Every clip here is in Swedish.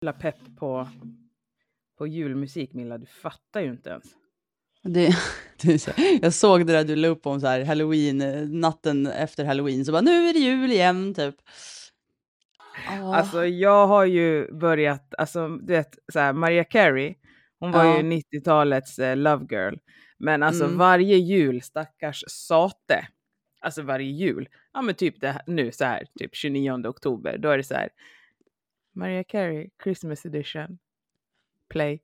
jävla pepp på, på julmusik Milla, du fattar ju inte ens. Det, det jag såg det där du la upp om så här halloween, eh, natten efter halloween, så bara nu är det jul igen typ. Oh. Alltså jag har ju börjat, alltså du vet så här, Maria Carey, hon var ja. ju 90-talets uh, love girl. Men alltså mm. varje jul, stackars sate, alltså varje jul, ja men typ det nu så här, typ 29 oktober, då är det så här, Maria Carey, Christmas edition, play.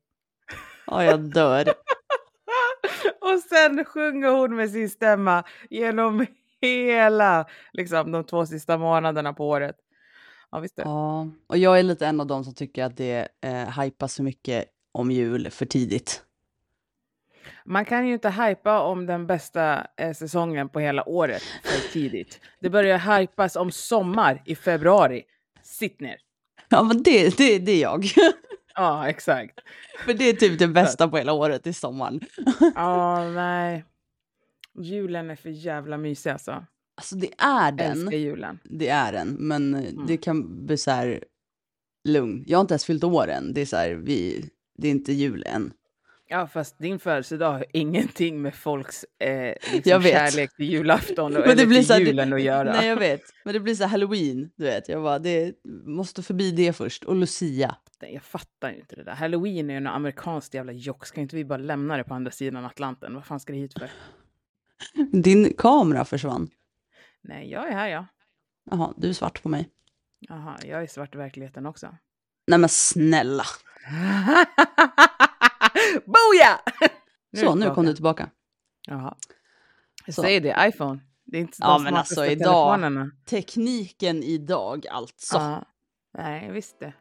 Ja, jag dör. och sen sjunger hon med sin stämma genom hela, liksom de två sista månaderna på året. Ja, visst det. Ja, och jag är lite en av dem som tycker att det eh, hypas så mycket om jul för tidigt. Man kan ju inte hypa om den bästa eh, säsongen på hela året för tidigt. Det börjar hypas om sommar i februari. Sitt ner. Ja, men det, det, det är jag. Ja, exakt. För det är typ det bästa på hela året i sommaren. Ja, nej. Julen är för jävla mysig alltså. Alltså det är den. Älskar julen. Det är den, men mm. det kan bli så här lugn. Jag har inte ens fyllt år än. Det är så här, vi, det är inte jul än. Ja, fast din födelsedag har ingenting med folks eh, liksom kärlek till julafton och, men det eller blir till så julen det, att göra. Nej, jag vet. Men det blir så halloween, du vet. Jag bara, det måste förbi det först. Och Lucia. Jag fattar inte det där. Halloween är ju något amerikanskt jävla jock. Ska inte vi bara lämna det på andra sidan Atlanten? Vad fan ska det hit för? Din kamera försvann. Nej, jag är här ja. Jaha, du är svart på mig. Jaha, jag är svart i verkligheten också. Nej men snälla. Boja! Så, nu kom du tillbaka. Jaha. Jag säger det, iPhone. Det är inte ja, men alltså idag, tekniken idag alltså. Ja. Nej, visst det.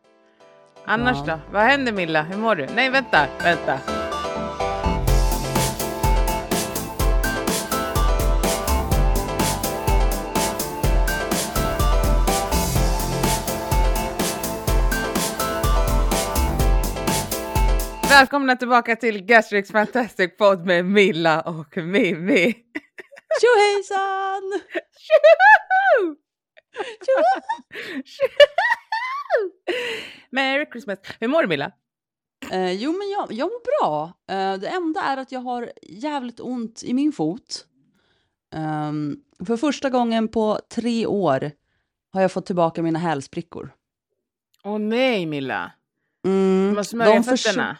Annars ja. då? Vad händer Milla? Hur mår du? Nej, vänta, vänta. Välkomna tillbaka till Gastrix Fantastic Pod med Milla och Mimmi. Tjohejsan! Merry Christmas! Hur mår du Milla? Eh, jo men jag, jag mår bra. Eh, det enda är att jag har jävligt ont i min fot. Um, för första gången på tre år har jag fått tillbaka mina hälsprickor. Åh oh, nej Milla! Mm, du måste smörja fötterna.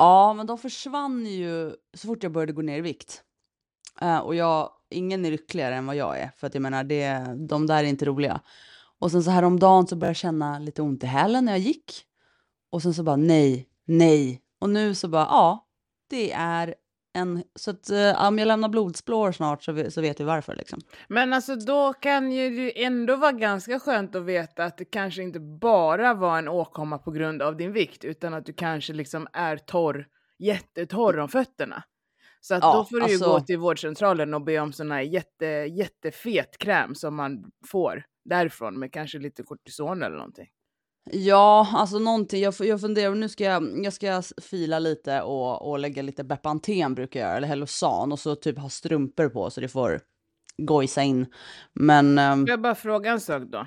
Ja, men de försvann ju så fort jag började gå ner i vikt. Uh, och jag, ingen är lyckligare än vad jag är, för att jag menar, det, de där är inte roliga. Och sen så häromdagen så började jag känna lite ont i hälen när jag gick. Och sen så bara nej, nej. Och nu så bara ja, det är en, så att uh, om jag lämnar blodspår snart så, så vet vi varför liksom. Men alltså då kan ju det ändå vara ganska skönt att veta att det kanske inte bara var en åkomma på grund av din vikt utan att du kanske liksom är torr, jättetorr om fötterna. Så att ja, då får du alltså... ju gå till vårdcentralen och be om sån här jätte, jättefet kräm som man får därifrån med kanske lite kortison eller någonting. Ja, alltså någonting. Jag, jag funderar, nu ska jag, jag ska fila lite och, och lägga lite Bepanten brukar jag göra, eller Hellosan och så typ ha strumpor på så det får gojsa in. Men... Um... Jag bara fråga en sak då.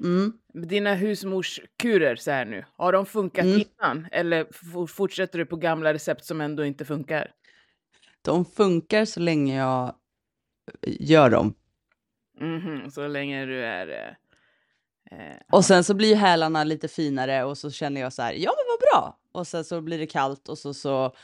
Mm. Dina husmorskurer så här nu, har de funkat mm. innan? Eller fortsätter du på gamla recept som ändå inte funkar? De funkar så länge jag gör dem. Mm -hmm, så länge du är... Eh och sen så blir hälarna lite finare och så känner jag så här, ja men vad bra. Och sen så blir det kallt och så, så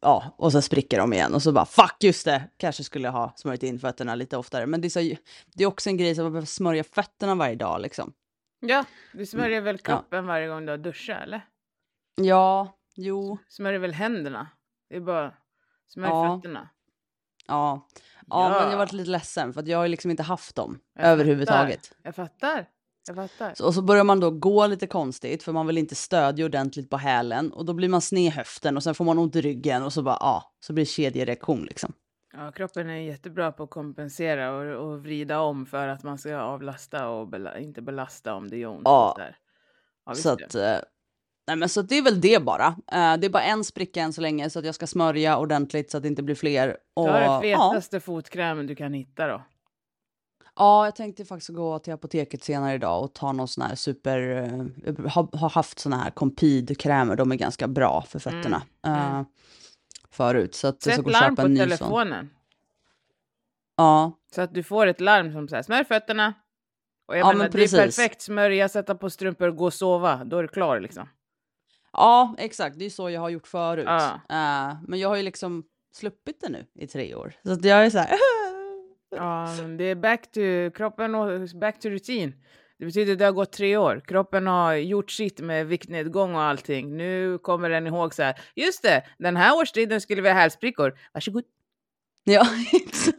ja, och så spricker de igen och så bara fuck just det, kanske skulle jag ha smörjt in fötterna lite oftare. Men det är, så, det är också en grej som man behöver smörja fötterna varje dag liksom. Ja, du smörjer väl kroppen ja. varje gång du har duschat eller? Ja, jo. Smörjer väl händerna? Det är bara smörj ja. fötterna. Ja. Ja, men jag har varit lite ledsen för att jag har liksom inte haft dem jag överhuvudtaget. Fattar. Jag fattar. Jag fattar. Så, och så börjar man då gå lite konstigt för man vill inte stödja ordentligt på hälen och då blir man sned i höften och sen får man ont i ryggen och så bara ja, så blir det kedjereaktion liksom. Ja, kroppen är jättebra på att kompensera och, och vrida om för att man ska avlasta och bela, inte belasta om det gör ont. Ja, så att, eh, Nej men så det är väl det bara. Uh, det är bara en spricka än så länge så att jag ska smörja ordentligt så att det inte blir fler. Och, du har den fetaste ja. fotkrämen du kan hitta då. Ja, jag tänkte faktiskt gå till apoteket senare idag och ta någon sån här super... Jag har, har haft såna här Compid-krämer, de är ganska bra för fötterna. Mm. Uh, förut. Så att Sätt jag ska gå larm på sån. telefonen. Ja, Så att du får ett larm som säger smörj fötterna. Och jag Ja, menar, men det är perfekt smörja, sätta på strumpor, gå och sova. Då är du klar liksom. Ja, exakt. Det är så jag har gjort förut. Ja. Eh, men jag har ju liksom sluppit det nu i tre år. Så att jag är så här... Ja, det är back to kroppen och back to rutin. Det betyder att det har gått tre år. Kroppen har gjort sitt med viktnedgång och allting. Nu kommer den ihåg så här. Just det, den här årstiden skulle vi ha hälsprickor. Varsågod. Ja, exakt.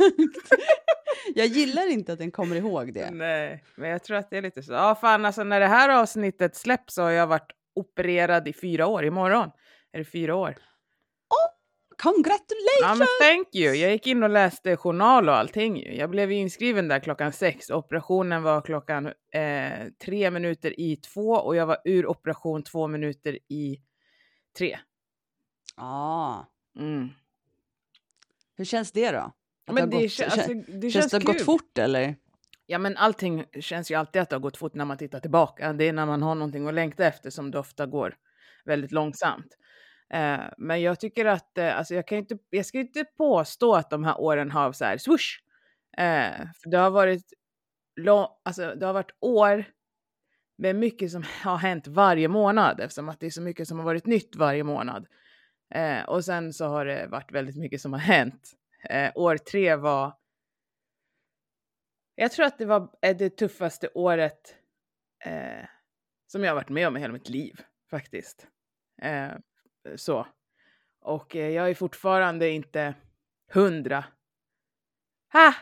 jag gillar inte att den kommer ihåg det. Nej, men jag tror att det är lite så. Ja, fan alltså när det här avsnittet släpps så har jag varit opererad i fyra år. Imorgon är det fyra år. Congratulations! Ja, men thank you. Jag gick in och läste journal och allting. Jag blev inskriven där klockan sex. Operationen var klockan eh, tre minuter i två och jag var ur operation två minuter i tre. Ah. Mm. Hur känns det då? Att Men det gått, kän- alltså, det känns känns det kul. gått fort eller? Ja, men allting känns ju alltid att det har gått fort när man tittar tillbaka. Det är när man har någonting att längta efter som det ofta går väldigt långsamt. Eh, men jag tycker att, eh, alltså jag kan ju inte, jag ska ju inte påstå att de här åren har så här swoosh. Eh, för det har varit lång, alltså det har varit år med mycket som har hänt varje månad eftersom att det är så mycket som har varit nytt varje månad. Eh, och sen så har det varit väldigt mycket som har hänt. Eh, år tre var jag tror att det var eh, det tuffaste året eh, som jag har varit med om i hela mitt liv faktiskt. Eh, så. Och eh, jag är fortfarande inte hundra. Ha!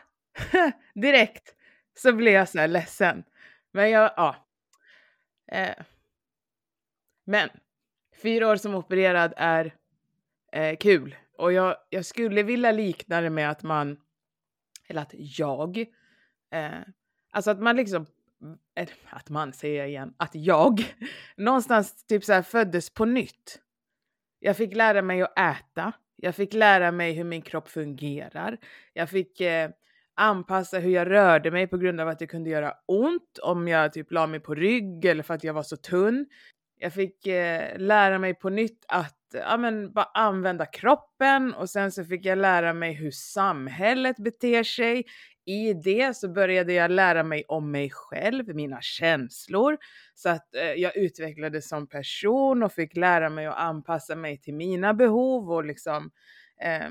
Direkt så blev jag så här ledsen. Men jag, ja. Eh, men fyra år som opererad är eh, kul. Och jag, jag skulle vilja likna det med att man, eller att jag, eh, alltså att man liksom, att man säger jag igen, att jag någonstans typ så här föddes på nytt. Jag fick lära mig att äta. Jag fick lära mig hur min kropp fungerar. Jag fick eh, anpassa hur jag rörde mig på grund av att det kunde göra ont om jag typ la mig på rygg eller för att jag var så tunn. Jag fick eh, lära mig på nytt att ja, men, bara använda kroppen och sen så fick jag lära mig hur samhället beter sig. I det så började jag lära mig om mig själv, mina känslor. Så att eh, jag utvecklades som person och fick lära mig att anpassa mig till mina behov och liksom eh,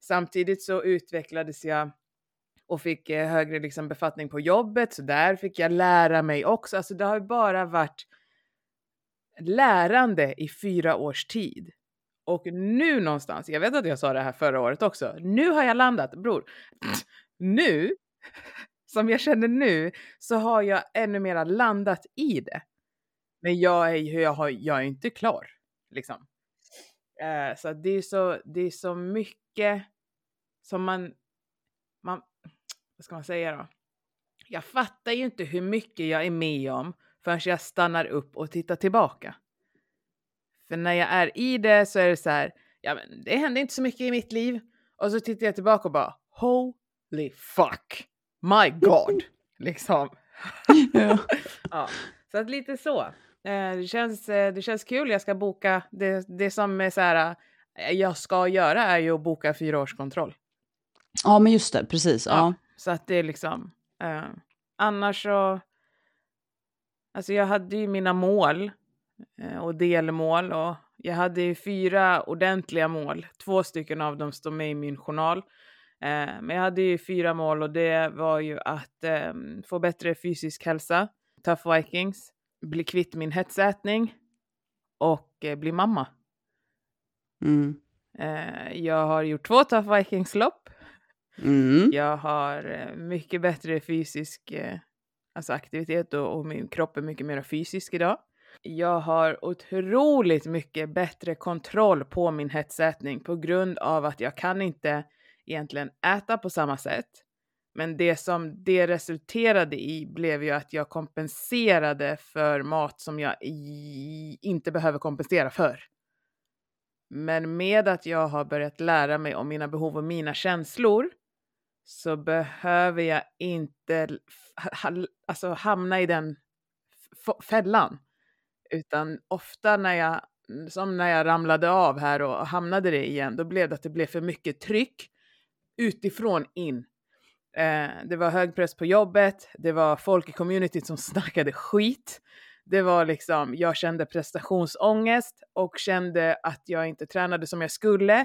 samtidigt så utvecklades jag och fick eh, högre liksom, befattning på jobbet, så där fick jag lära mig också. Alltså det har ju bara varit lärande i fyra års tid. Och nu någonstans, jag vet att jag sa det här förra året också, nu har jag landat, bror. Nu, som jag känner nu, så har jag ännu mera landat i det. Men jag är, jag har, jag är inte klar, liksom. Eh, så det är så, det är så mycket som man, man, vad ska man säga då? Jag fattar ju inte hur mycket jag är med om förrän jag stannar upp och tittar tillbaka. För när jag är i det så är det så här, ja men det hände inte så mycket i mitt liv. Och så tittar jag tillbaka och bara, “ho” holy fuck, my god, liksom. Ja. ja, så att lite så. Eh, det, känns, eh, det känns kul, jag ska boka, det, det som är så här, eh, jag ska göra är ju att boka fyra års kontroll. ja, men just det, precis. Ja. Ja. Så att det är liksom, eh, annars så, alltså jag hade ju mina mål eh, och delmål och jag hade ju fyra ordentliga mål. Två stycken av dem står med i min journal. Eh, men jag hade ju fyra mål och det var ju att eh, få bättre fysisk hälsa, tough vikings, bli kvitt min hetsätning och eh, bli mamma. Mm. Eh, jag har gjort två tough vikings-lopp. Mm. Jag har eh, mycket bättre fysisk eh, alltså aktivitet och, och min kropp är mycket mer fysisk idag. Jag har otroligt mycket bättre kontroll på min hetsätning på grund av att jag kan inte egentligen äta på samma sätt. Men det som det resulterade i blev ju att jag kompenserade för mat som jag i, inte behöver kompensera för. Men med att jag har börjat lära mig om mina behov och mina känslor så behöver jag inte alltså, hamna i den fällan. Utan ofta när jag, som när jag ramlade av här och hamnade det igen, då blev det att det blev för mycket tryck utifrån in. Eh, det var hög press på jobbet, det var folk i communityt som snackade skit. Det var liksom, jag kände prestationsångest och kände att jag inte tränade som jag skulle.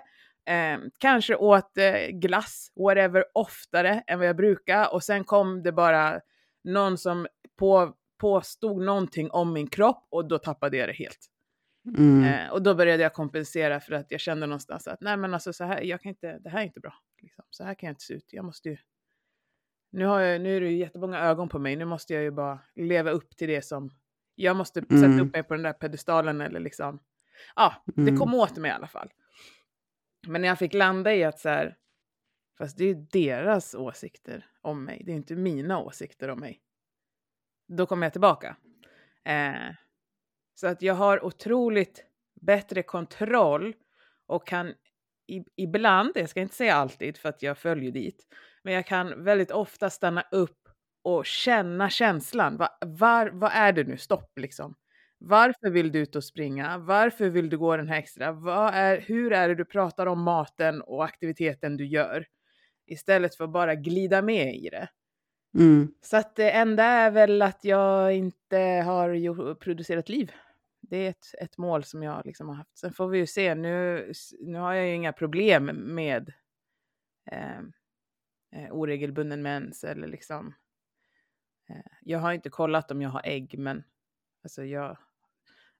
Eh, kanske åt eh, glass, whatever, oftare än vad jag brukar. Och sen kom det bara någon som på, påstod någonting om min kropp och då tappade jag det helt. Mm. Eh, och då började jag kompensera för att jag kände någonstans att nej men alltså så här, jag kan inte, det här är inte bra. Liksom. Så här kan jag inte se ut. Jag måste ju, nu, har jag, nu är det ju jättemånga ögon på mig. Nu måste jag ju bara leva upp till det som, jag måste mm. sätta upp mig på den där pedestalen eller liksom, ja, mm. det kom åt mig i alla fall. Men när jag fick landa i att så här, fast det är ju deras åsikter om mig, det är inte mina åsikter om mig. Då kom jag tillbaka. Eh, så att jag har otroligt bättre kontroll och kan i, ibland, jag ska inte säga alltid för att jag följer dit, men jag kan väldigt ofta stanna upp och känna känslan. Va, var, vad är det nu? Stopp liksom. Varför vill du ut och springa? Varför vill du gå den här extra? Vad är, hur är det du pratar om maten och aktiviteten du gör? Istället för att bara glida med i det. Mm. Så att det enda är väl att jag inte har producerat liv. Det är ett, ett mål som jag liksom har haft. Sen får vi ju se. Nu, nu har jag ju inga problem med ehm, eh, oregelbunden mens eller liksom. Eh, jag har inte kollat om jag har ägg, men alltså jag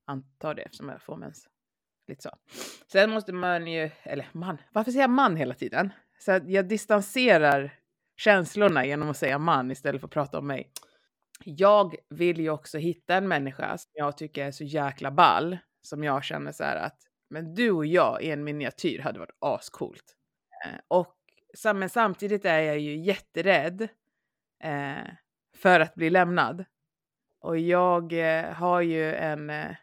antar det eftersom jag får mens. Lite så. Sen måste man ju, eller man, varför säger jag man hela tiden? Så jag distanserar känslorna genom att säga man istället för att prata om mig. Jag vill ju också hitta en människa som jag tycker är så jäkla ball, som jag känner så här att men du och jag i en miniatyr hade varit ascoolt. Eh, och men samtidigt är jag ju jätterädd eh, för att bli lämnad. Och jag eh, har ju en, eh,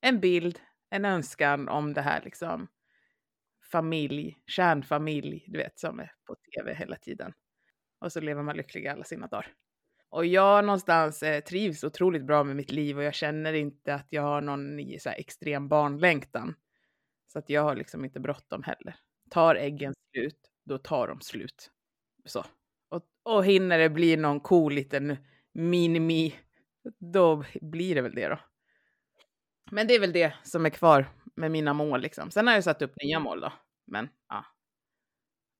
en bild, en önskan om det här liksom familj, kärnfamilj, du vet, som är på tv hela tiden. Och så lever man lycklig alla sina dagar. Och jag någonstans eh, trivs otroligt bra med mitt liv och jag känner inte att jag har någon så här, extrem barnlängtan. Så att jag har liksom inte bråttom heller. Tar äggen slut, då tar de slut. Så. Och, och hinner det bli någon cool liten minimi, då blir det väl det då. Men det är väl det som är kvar med mina mål liksom. Sen har jag satt upp nya mål då. Men ja.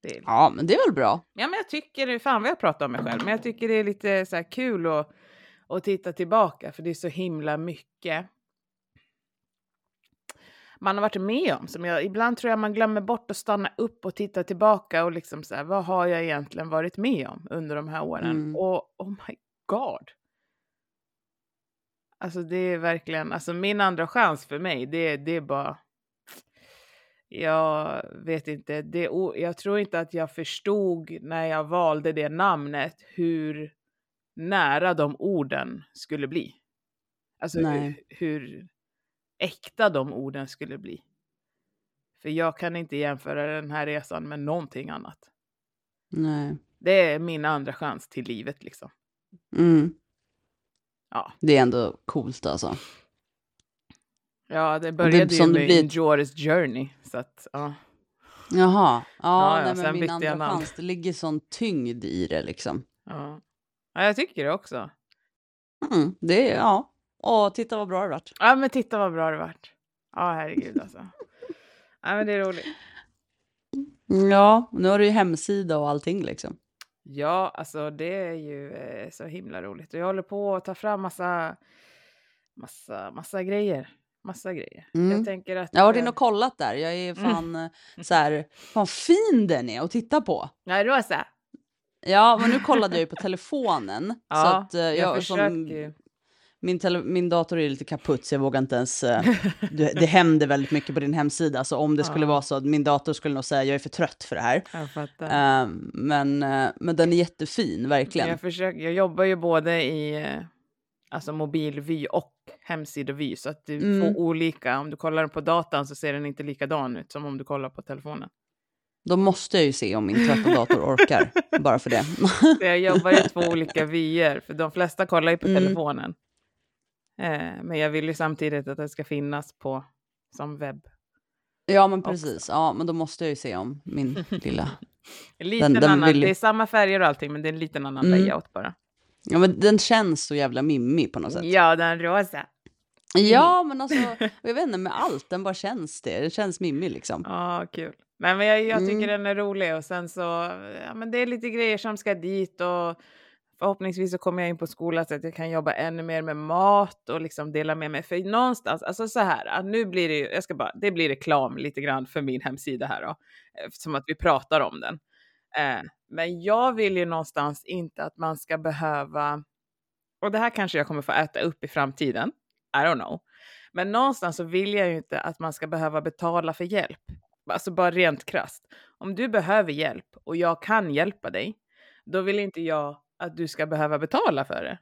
Är... Ja, men det är väl bra. Ja, men jag tycker, fan vad jag pratar om mig själv, men jag tycker det är lite så kul att, att titta tillbaka för det är så himla mycket man har varit med om. Som jag, ibland tror jag man glömmer bort att stanna upp och titta tillbaka och liksom så här, vad har jag egentligen varit med om under de här åren? Mm. Och oh my god. Alltså det är verkligen, alltså min andra chans för mig, det, det är bara jag vet inte, det, jag tror inte att jag förstod när jag valde det namnet hur nära de orden skulle bli. Alltså hur, hur, äkta de orden skulle bli. För jag kan inte jämföra den här resan med någonting annat. Nej. Det är min andra chans till livet liksom. Mm. Ja. Det är ändå coolt alltså. Ja, det började det, ju med blir... Joris Journey. Så att, ja. Jaha, ja, ja, nej, men min andra chans, det ligger sån tyngd i det liksom. Ja, ja jag tycker det också. Mm, det ja. Åh, titta vad bra det vart. Ja, men titta vad bra det vart. Ja, herregud alltså. ja, men det är roligt. Ja, nu har du ju hemsida och allting liksom. Ja, alltså det är ju eh, så himla roligt. Och jag håller på att ta fram massa, massa, massa grejer massa grejer. Mm. Jag tänker att... Jag har varit inne och kollat där. Jag är mm. fan mm. så här, fan fin den är att titta på. Ja, rosa. Ja, men nu kollade jag ju på telefonen. ja, så att eh, jag, jag försöker. Min, min dator är lite kaputt så jag vågar inte ens... det, det händer väldigt mycket på din hemsida, så om det skulle ja. vara så att min dator skulle nog säga jag är för trött för det här. Uh, men, uh, men den är jättefin, verkligen. Jag, försöker, jag jobbar ju både i alltså mobilvy och hemsidovy. Så att du mm. får olika. Om du kollar på datan så ser den inte likadan ut som om du kollar på telefonen. Då måste jag ju se om min trötta dator orkar, bara för det. jag jobbar i två olika vyer, för de flesta kollar ju på mm. telefonen. Eh, men jag vill ju samtidigt att det ska finnas på som webb. Ja, men precis. Också. Ja, men då måste jag ju se om min lilla... liten den, den annan, vill... Det är samma färger och allting, men det är en liten annan mm. layout bara. Ja, men den känns så jävla mimmig på något sätt. Ja, den rosa. Ja, men alltså, jag vet inte, med allt, den bara känns det. Den känns mimmig liksom. Ja, kul. Men jag, jag tycker mm. den är rolig och sen så, ja men det är lite grejer som ska dit och förhoppningsvis så kommer jag in på skolan så att jag kan jobba ännu mer med mat och liksom dela med mig. För någonstans, alltså så här, att nu blir det jag ska bara, det blir reklam lite grann för min hemsida här då, eftersom att vi pratar om den. Eh, men jag vill ju någonstans inte att man ska behöva, och det här kanske jag kommer få äta upp i framtiden, I don't know. Men någonstans så vill jag ju inte att man ska behöva betala för hjälp. Alltså bara rent krast. Om du behöver hjälp och jag kan hjälpa dig, då vill inte jag att du ska behöva betala för det.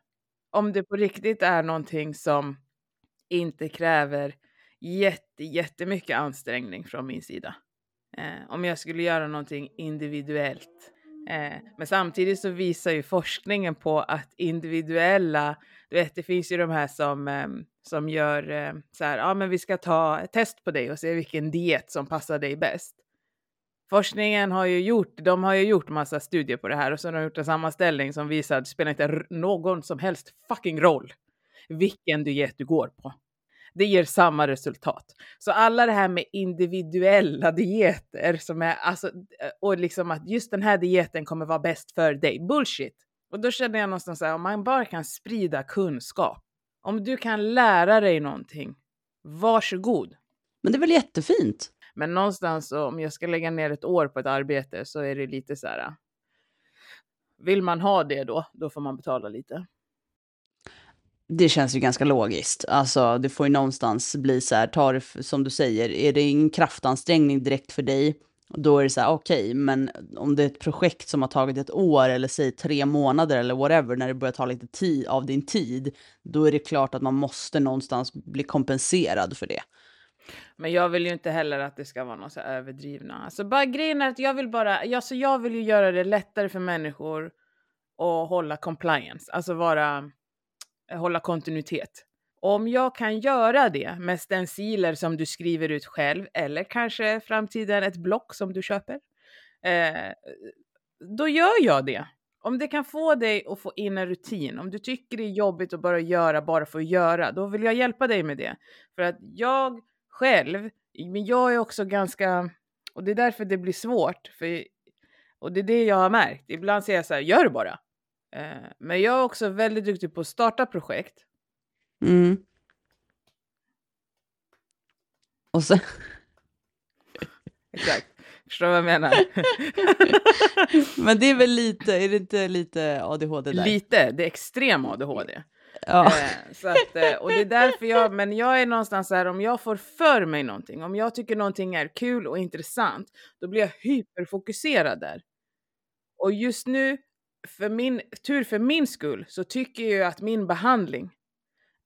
Om det på riktigt är någonting som inte kräver jätte, jättemycket ansträngning från min sida. Eh, om jag skulle göra någonting individuellt. Eh, men samtidigt så visar ju forskningen på att individuella, du vet det finns ju de här som, eh, som gör eh, så här, ja men vi ska ta ett test på dig och se vilken diet som passar dig bäst. Forskningen har ju gjort, de har ju gjort massa studier på det här och så har de gjort en sammanställning som visar att det spelar inte någon som helst fucking roll vilken diet du går på. Det ger samma resultat. Så alla det här med individuella dieter som är alltså, och liksom att just den här dieten kommer vara bäst för dig. Bullshit! Och då känner jag någonstans att om man bara kan sprida kunskap, om du kan lära dig någonting, varsågod. Men det är väl jättefint? Men någonstans om jag ska lägga ner ett år på ett arbete så är det lite så här. Vill man ha det då, då får man betala lite. Det känns ju ganska logiskt. Alltså, det får ju någonstans bli så här, tar det, som du säger, är det en kraftansträngning direkt för dig, då är det så här, okej, okay, men om det är ett projekt som har tagit ett år eller säg tre månader eller whatever, när det börjar ta lite tid av din tid, då är det klart att man måste någonstans bli kompenserad för det. Men jag vill ju inte heller att det ska vara något så överdrivna. Alltså bara grejen är att jag vill bara, alltså jag vill ju göra det lättare för människor att hålla compliance, alltså vara, hålla kontinuitet. Om jag kan göra det med stenciler som du skriver ut själv eller kanske framtiden ett block som du köper, eh, då gör jag det. Om det kan få dig att få in en rutin, om du tycker det är jobbigt att bara göra bara för att göra, då vill jag hjälpa dig med det. För att jag själv, men jag är också ganska, och det är därför det blir svårt, för, och det är det jag har märkt. Ibland säger jag så här, gör det bara. Eh, men jag är också väldigt duktig på att starta projekt. Mm. Och sen... Exakt. Förstår vad jag menar? men det är väl lite, är det inte lite ADHD där? Lite, det är extrem ADHD. Ja. Eh, så att, eh, och det är därför jag, men jag är någonstans här, om jag får för mig någonting, om jag tycker någonting är kul och intressant, då blir jag hyperfokuserad där. Och just nu, för min, tur för min skull, så tycker jag att min behandling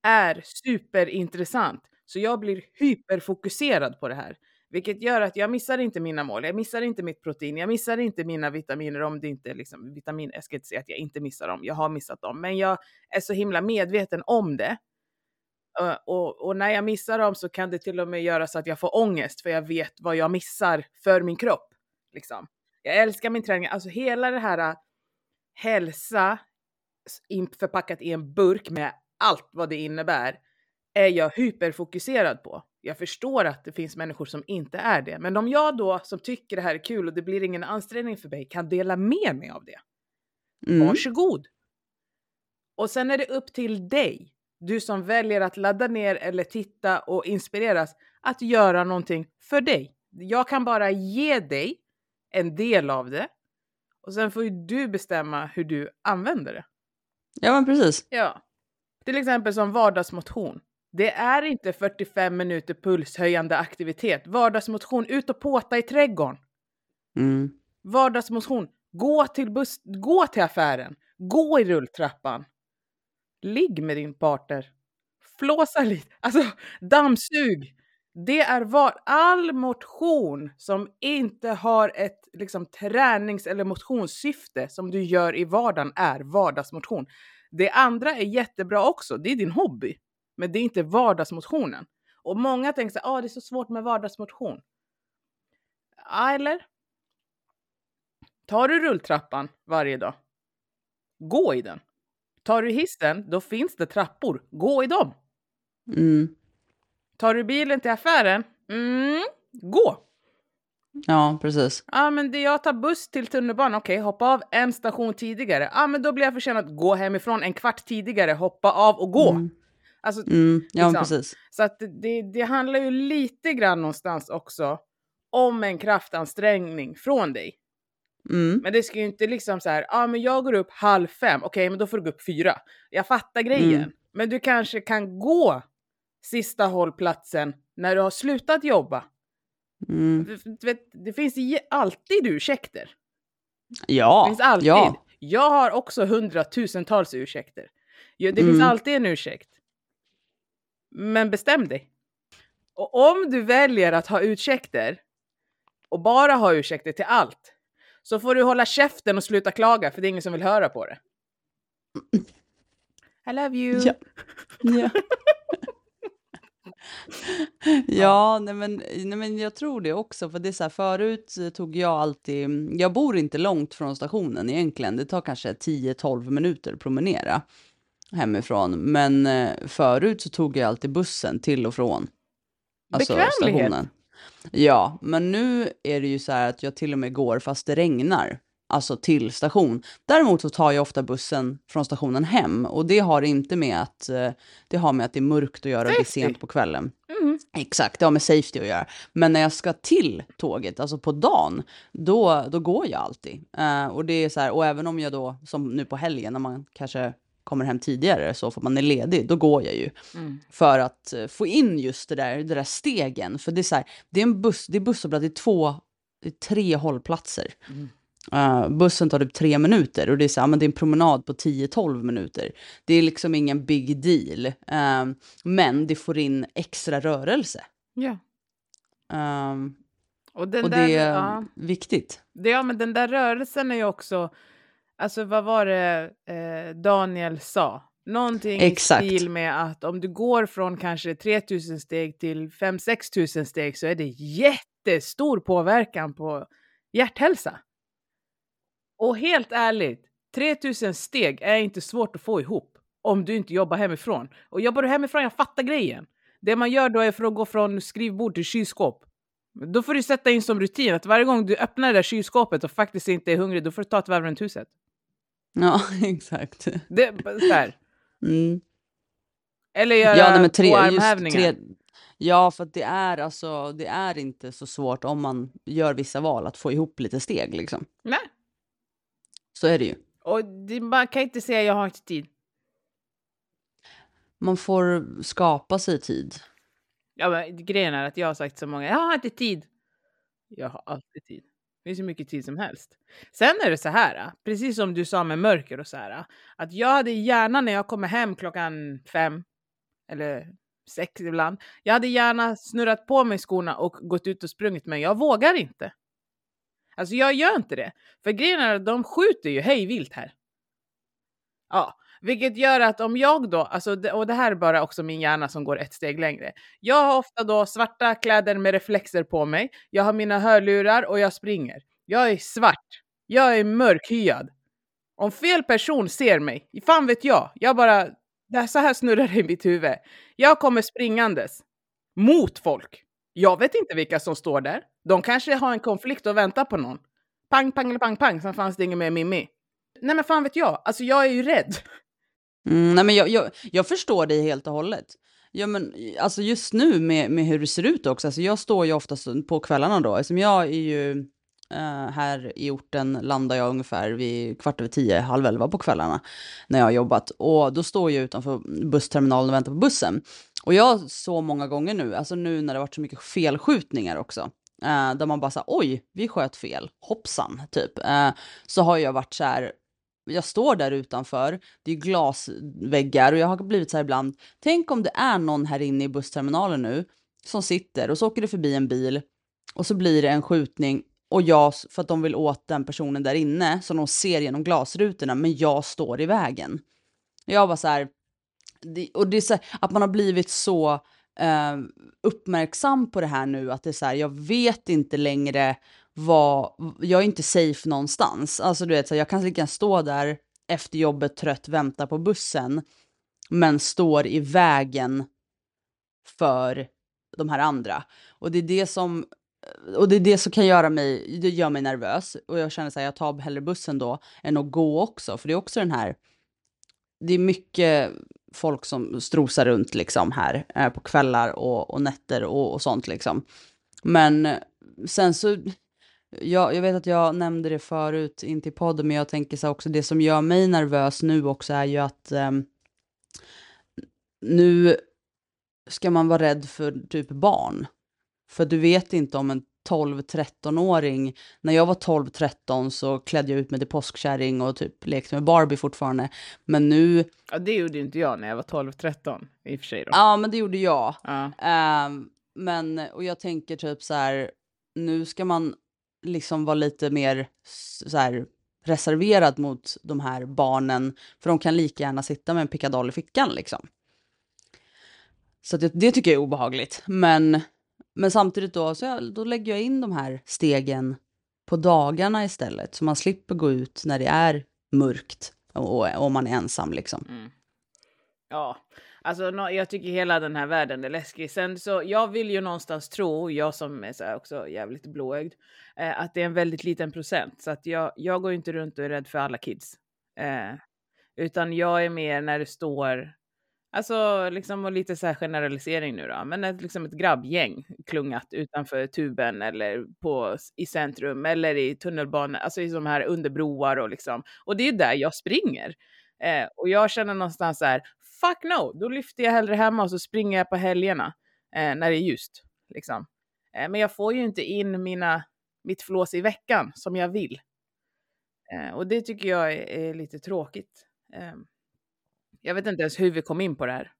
är superintressant. Så jag blir hyperfokuserad på det här. Vilket gör att jag missar inte mina mål, jag missar inte mitt protein, jag missar inte mina vitaminer om det inte är liksom vitamin. Jag ska inte säga att jag inte missar dem, jag har missat dem, men jag är så himla medveten om det. Och, och, när jag missar dem så kan det till och med göra så att jag får ångest för jag vet vad jag missar för min kropp. Liksom. Jag älskar min träning, alltså hela det här hälsa förpackat i en burk med allt vad det innebär är jag hyperfokuserad på. Jag förstår att det finns människor som inte är det, men om jag då som tycker det här är kul och det blir ingen ansträngning för mig kan dela med mig av det. Mm. Varsågod! Och sen är det upp till dig, du som väljer att ladda ner eller titta och inspireras, att göra någonting för dig. Jag kan bara ge dig en del av det och sen får ju du bestämma hur du använder det. Ja, men precis. Ja. Till exempel som vardagsmotion. Det är inte 45 minuter pulshöjande aktivitet. Vardagsmotion, ut och påta i trädgården. Mm. Vardagsmotion, gå till, buss, gå till affären, gå i rulltrappan. Ligg med din partner. Flåsa lite, alltså dammsug. Det är var, all motion som inte har ett liksom, tränings eller motionssyfte som du gör i vardagen är vardagsmotion. Det andra är jättebra också, det är din hobby. Men det är inte vardagsmotionen. Och många tänker så här, ah, det är så svårt med vardagsmotion. Eller? Tar du rulltrappan varje dag? Gå i den. Tar du hissen, då finns det trappor. Gå i dem. Mm. Tar du bilen till affären? Mm, gå. Ja, precis. Ja, men det jag tar buss till tunnelbanan, okej, okay, hoppa av en station tidigare. Ja, men då blir jag försenad. Gå hemifrån en kvart tidigare, hoppa av och gå. Mm. Alltså, mm, ja, liksom. precis. Så att det, det handlar ju lite grann någonstans också om en kraftansträngning från dig. Mm. Men det ska ju inte liksom så här, ja ah, men jag går upp halv fem, okej okay, men då får du gå upp fyra. Jag fattar grejen. Mm. Men du kanske kan gå sista hållplatsen när du har slutat jobba. Mm. Du vet, det finns alltid ursäkter. Ja, det finns alltid. Ja. Jag har också hundratusentals ursäkter. Det finns mm. alltid en ursäkt. Men bestäm dig. Och om du väljer att ha ursäkter och bara ha ursäkter till allt så får du hålla käften och sluta klaga för det är ingen som vill höra på det. I love you. Ja. ja. ja, nej men, nej men jag tror det också. För det är så här, förut tog jag alltid, jag bor inte långt från stationen egentligen. Det tar kanske 10-12 minuter att promenera hemifrån. Men eh, förut så tog jag alltid bussen till och från. Alltså Bekvämlighet. stationen. Ja, men nu är det ju så här att jag till och med går fast det regnar. Alltså till station. Däremot så tar jag ofta bussen från stationen hem och det har inte med att eh, det har med att det är mörkt att göra och det är sent på kvällen. Mm. Exakt, det har med safety att göra. Men när jag ska till tåget, alltså på dagen, då, då går jag alltid. Uh, och det är så här, och även om jag då, som nu på helgen, när man kanske kommer hem tidigare så för man är ledig, då går jag ju. Mm. För att uh, få in just det där, det där stegen. För det är så här, det är en buss, det är busshållplats, det är två, det är tre hållplatser. Mm. Uh, bussen tar typ tre minuter och det är, så, men det är en promenad på 10-12 minuter. Det är liksom ingen big deal. Uh, men det får in extra rörelse. Ja. Uh, och, och där, det är ja. viktigt. Det, ja, men den där rörelsen är ju också... Alltså vad var det eh, Daniel sa? Någonting Exakt. i stil med att om du går från kanske 3000 steg till 5-6 tusen steg så är det jättestor påverkan på hjärthälsa. Och helt ärligt, 3000 steg är inte svårt att få ihop om du inte jobbar hemifrån. Och jobbar du hemifrån, jag fattar grejen. Det man gör då är för att gå från skrivbord till kylskåp. Då får du sätta in som rutin att varje gång du öppnar det där kylskåpet och faktiskt inte är hungrig, då får du ta ett varv runt huset. Ja, exakt. Det, så här. Mm. Eller göra ja, nej, men tre, armhävningar. Tre, ja, för det är alltså, det är inte så svårt om man gör vissa val att få ihop lite steg liksom. Nej, så är det ju. Och det, man kan inte säga jag har inte tid. Man får skapa sig tid. Ja, men grejen är att jag har sagt så många, jag har inte tid. Jag har alltid tid. Det finns hur mycket tid som helst. Sen är det så här, precis som du sa med mörker och så här, att jag hade gärna när jag kommer hem klockan fem eller sex ibland, jag hade gärna snurrat på mig skorna och gått ut och sprungit, men jag vågar inte. Alltså jag gör inte det. För grejen är att de skjuter ju hej vilt här. Ja, vilket gör att om jag då, alltså, och det här är bara också min hjärna som går ett steg längre. Jag har ofta då svarta kläder med reflexer på mig. Jag har mina hörlurar och jag springer. Jag är svart. Jag är mörkhyad. Om fel person ser mig, fan vet jag. Jag bara, det här, så här snurrar det i mitt huvud. Jag kommer springandes mot folk. Jag vet inte vilka som står där. De kanske har en konflikt och väntar på någon. Pang, pang eller pang, pang, sen fanns det ingen mer Mimmi. Nej men fan vet jag, alltså jag är ju rädd. Mm, nej men jag, jag, jag förstår dig helt och hållet. Ja men alltså just nu med, med hur det ser ut också, alltså jag står ju oftast på kvällarna då, eftersom jag är ju uh, här i orten landar jag ungefär vid kvart över tio, halv elva på kvällarna när jag har jobbat. Och då står jag utanför bussterminalen och väntar på bussen. Och jag så många gånger nu, alltså nu när det varit så mycket felskjutningar också, eh, där man bara sa oj, vi sköt fel, hoppsan, typ. Eh, så har jag varit så här, jag står där utanför, det är glasväggar och jag har blivit så här ibland, tänk om det är någon här inne i bussterminalen nu som sitter och så åker det förbi en bil och så blir det en skjutning och jag, för att de vill åt den personen där inne som de ser genom glasrutorna, men jag står i vägen. Jag var så här, det, och det är så här, att man har blivit så eh, uppmärksam på det här nu, att det är så här, jag vet inte längre vad, jag är inte safe någonstans. Alltså du vet, så här, jag kan lika stå där efter jobbet trött, vänta på bussen, men står i vägen för de här andra. Och det är det som och det är det som kan göra mig, det gör mig nervös. Och jag känner så här, jag tar hellre bussen då än att gå också. För det är också den här, det är mycket folk som strosar runt liksom här eh, på kvällar och, och nätter och, och, sånt liksom. Men eh, sen så, jag, jag vet att jag nämnde det förut in till podden, men jag tänker så också, det som gör mig nervös nu också är ju att eh, nu ska man vara rädd för typ barn. För du vet inte om en 12-13-åring, när jag var 12-13 så klädde jag ut mig till påskkärring och typ lekte med Barbie fortfarande. Men nu... Ja, det gjorde inte jag när jag var 12-13 i och för sig då. Ja, men det gjorde jag. Ja. Uh, men, och jag tänker typ så här, nu ska man liksom vara lite mer så här reserverad mot de här barnen, för de kan lika gärna sitta med en pickadoll i fickan liksom. Så det, det tycker jag är obehagligt. Men men samtidigt då, så jag, då lägger jag in de här stegen på dagarna istället. Så man slipper gå ut när det är mörkt och, och man är ensam liksom. Mm. Ja, alltså no, jag tycker hela den här världen är läskig. Sen så, jag vill ju någonstans tro, jag som är så här också jävligt blåögd, eh, att det är en väldigt liten procent. Så att jag, jag går inte runt och är rädd för alla kids. Eh, utan jag är mer när det står Alltså, liksom och lite så här generalisering nu då, men ett, liksom ett grabbgäng klungat utanför tuben eller på, i centrum eller i tunnelbanan, alltså i de här underbroar och liksom. Och det är där jag springer. Eh, och jag känner någonstans så här, fuck no, då lyfter jag hellre hemma och så springer jag på helgerna eh, när det är ljust. Liksom. Eh, men jag får ju inte in mina, mitt flås i veckan som jag vill. Eh, och det tycker jag är, är lite tråkigt. Ehm. Jag vet inte ens hur vi kom in på det här.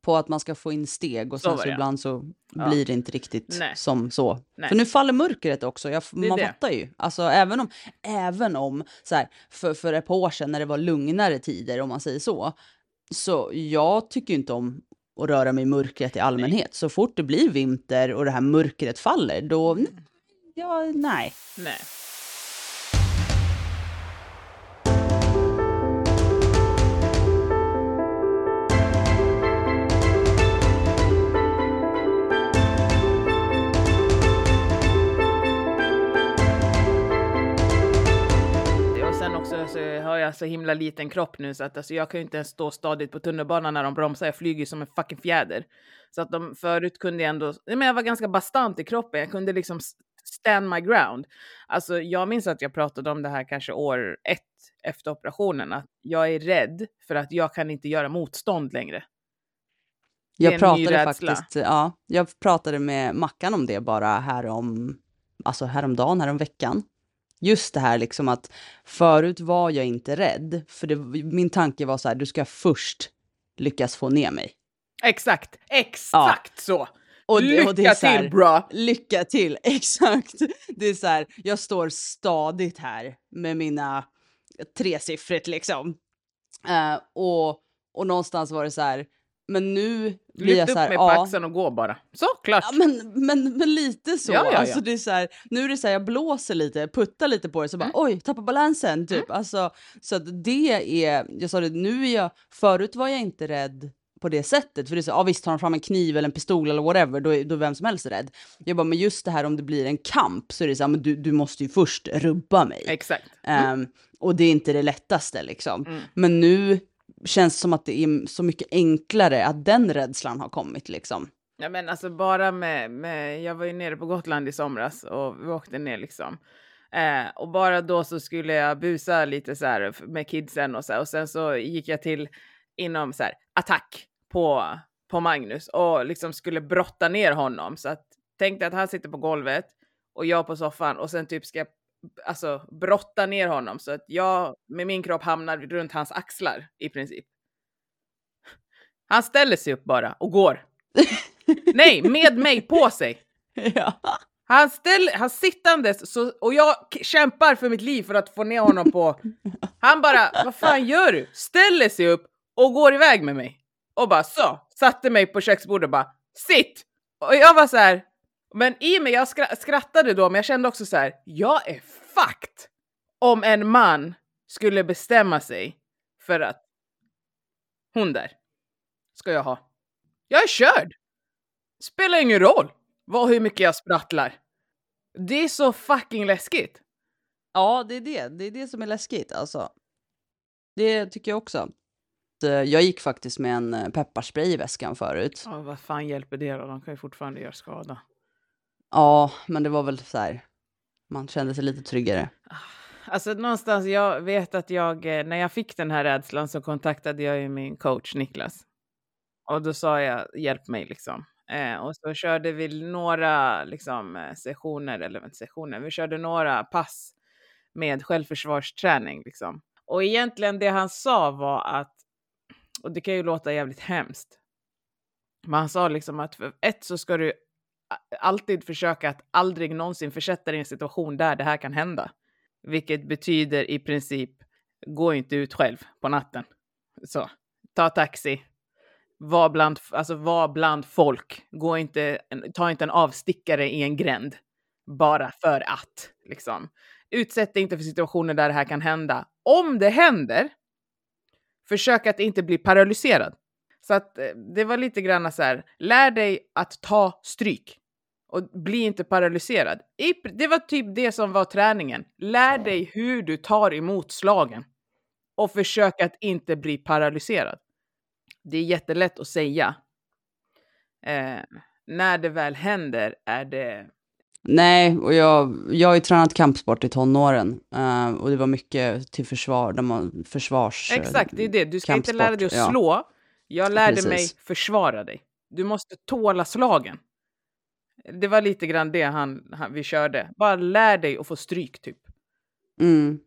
På att man ska få in steg och sen så, så ibland så ja. blir det inte riktigt Nej. som så. Nej. För nu faller mörkret också, jag, man det. fattar ju. Alltså även om, även om så här, för, för ett par år sedan när det var lugnare tider om man säger så. Så jag tycker inte om att röra mig i mörkret i allmänhet. Nej. Så fort det blir vinter och det här mörkret faller, då, mm. ja, nej. Nej. Har jag så himla liten kropp nu så att alltså, jag kan ju inte ens stå stadigt på tunnelbanan när de bromsar. Jag flyger som en fucking fjäder. Så att de förut kunde jag ändå, men jag var ganska bastant i kroppen. Jag kunde liksom stand my ground. Alltså jag minns att jag pratade om det här kanske år ett efter operationen, att jag är rädd för att jag kan inte göra motstånd längre. Jag pratade faktiskt, ja, jag pratade med Mackan om det bara härom, alltså häromdagen, häromveckan just det här liksom att förut var jag inte rädd, för det, min tanke var så här, du ska först lyckas få ner mig. Exakt, exakt ja. så! Och det, lycka och det till här, bra! Lycka till, exakt. Det är så här, jag står stadigt här med mina tresiffrigt liksom. Uh, och, och någonstans var det så här, men nu blir Lyft jag så här, upp mig på axeln och gå bara. Så, klart. Ja, men, men, men lite så. Ja, ja, ja. Alltså, det är så här, nu är det så här, jag blåser lite, puttar lite på det, så bara mm. oj, tappar balansen. Typ. Mm. Alltså, så att det är, jag sa det, nu är jag, förut var jag inte rädd på det sättet. För det är så, ja visst tar de fram en kniv eller en pistol eller whatever, då är, då är vem som helst rädd. Jag bara, men just det här om det blir en kamp så är det så här, men du, du måste ju först rubba mig. Exakt. Mm. Um, och det är inte det lättaste liksom. Mm. Men nu känns som att det är så mycket enklare att den rädslan har kommit liksom. Ja men alltså bara med, med jag var ju nere på Gotland i somras och vi åkte ner liksom. Eh, och bara då så skulle jag busa lite så här med kidsen och så här, och sen så gick jag till inom så här attack på, på Magnus och liksom skulle brotta ner honom så att tänkte att han sitter på golvet och jag på soffan och sen typ ska jag alltså, brotta ner honom så att jag med min kropp hamnar runt hans axlar i princip. Han ställer sig upp bara och går. Nej, med mig på sig. Ja. Han, ställ, han sittandes så, och jag kämpar för mitt liv för att få ner honom på... Han bara, vad fan gör du? Ställer sig upp och går iväg med mig. Och bara så, satte mig på köksbordet och bara, sitt! Och jag var så här, men i mig, jag skrattade då, men jag kände också så här, jag är fucked om en man skulle bestämma sig för att hon där ska jag ha. Jag är körd! Spelar ingen roll vad, hur mycket jag sprattlar. Det är så fucking läskigt. Ja, det är det. Det är det som är läskigt alltså. Det tycker jag också. Eh, jag gick faktiskt med en eh, pepparspray i väskan förut. Ja, vad fan hjälper det då? De kan ju fortfarande göra skada. Ja, men det var väl så här. Man kände sig lite tryggare. Ah, alltså någonstans, jag vet att jag, eh, när jag fick den här rädslan så kontaktade jag ju min coach Niklas. Och då sa jag, hjälp mig liksom. Eh, och så körde vi några liksom, eh, sessioner, eller inte sessioner, vi körde några pass med självförsvarsträning. Liksom. Och egentligen det han sa var att, och det kan ju låta jävligt hemskt, men han sa liksom att för ett så ska du alltid försöka att aldrig någonsin försätta dig i en situation där det här kan hända. Vilket betyder i princip, gå inte ut själv på natten. Så, ta taxi, var bland, alltså var bland folk, gå inte, ta inte en avstickare i en gränd bara för att. Liksom. Utsätt dig inte för situationer där det här kan hända. Om det händer, försök att inte bli paralyserad. Så att eh, det var lite grann så här, lär dig att ta stryk och bli inte paralyserad. Det var typ det som var träningen. Lär dig hur du tar emot slagen och försök att inte bli paralyserad. Det är jättelätt att säga. Eh, när det väl händer är det Nej, och jag, jag har ju tränat kampsport i tonåren uh, och det var mycket till försvar, man, försvars... Exakt, det är det. Du ska kampsport, inte lära dig att ja. Jag lärde Precis. mig försvara dig. Du måste tåla slagen. Det var lite grann det han, han, vi körde. Bara lär dig att få stryk typ. Mm.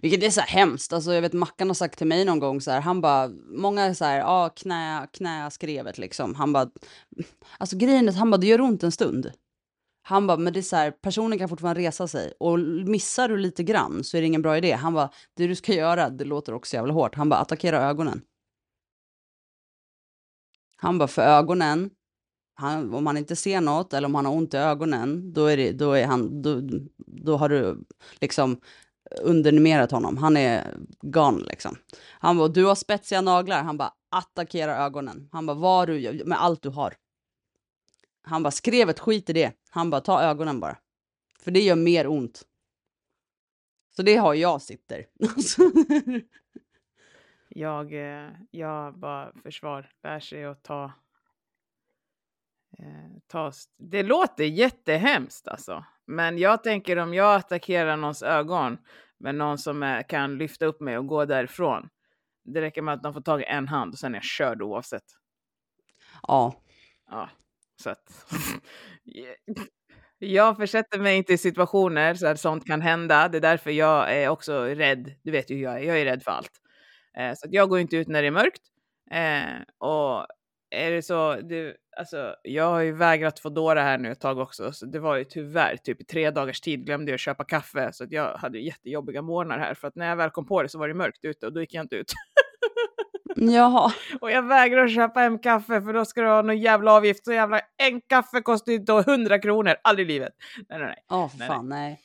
Vilket är så här hemskt. Alltså, jag vet Mackan har sagt till mig någon gång så här, han bara, många så här, ja ah, knä, knä skrevet liksom. Han bara, alltså grejen är han bara, det gör ont en stund. Han bara, men det är så här, personen kan fortfarande resa sig och missar du lite grann så är det ingen bra idé. Han bara, det du ska göra, det låter också jävla hårt. Han bara, attackera ögonen. Han bara, för ögonen, han, om han inte ser något eller om han har ont i ögonen, då är, det, då är han, då, då har du liksom underminerat honom. Han är gone liksom. Han bara, du har spetsiga naglar. Han bara, attackera ögonen. Han bara, vad du gör, med allt du har. Han bara, skrevet skit i det. Han bara, ta ögonen bara. För det gör mer ont. Så det har jag sitter. Alltså, jag, eh, jag bara försvar, lär sig att ta, eh, ta... Det låter jättehemskt alltså. Men jag tänker om jag attackerar någons ögon med någon som är, kan lyfta upp mig och gå därifrån. Det räcker med att de får tag i en hand och sen är jag körd oavsett. Ja. Ja, så att... jag försätter mig inte i situationer så att sånt kan hända. Det är därför jag är också rädd. Du vet ju hur jag är. Jag är rädd för allt. Eh, så jag går inte ut när det är mörkt. Eh, och är det så, du, alltså, jag har ju vägrat få Dora här nu ett tag också, så det var ju tyvärr typ i tre dagars tid glömde jag köpa kaffe, så att jag hade jättejobbiga morgnar här, för att när jag väl kom på det så var det mörkt ute och då gick jag inte ut. Jaha. Och jag vägrar köpa hem kaffe för då ska du ha någon jävla avgift. Så jävla en kaffe kostar ju då 100 kronor. Aldrig i livet. Nej, nej, nej. Åh, oh, fan nej. nej.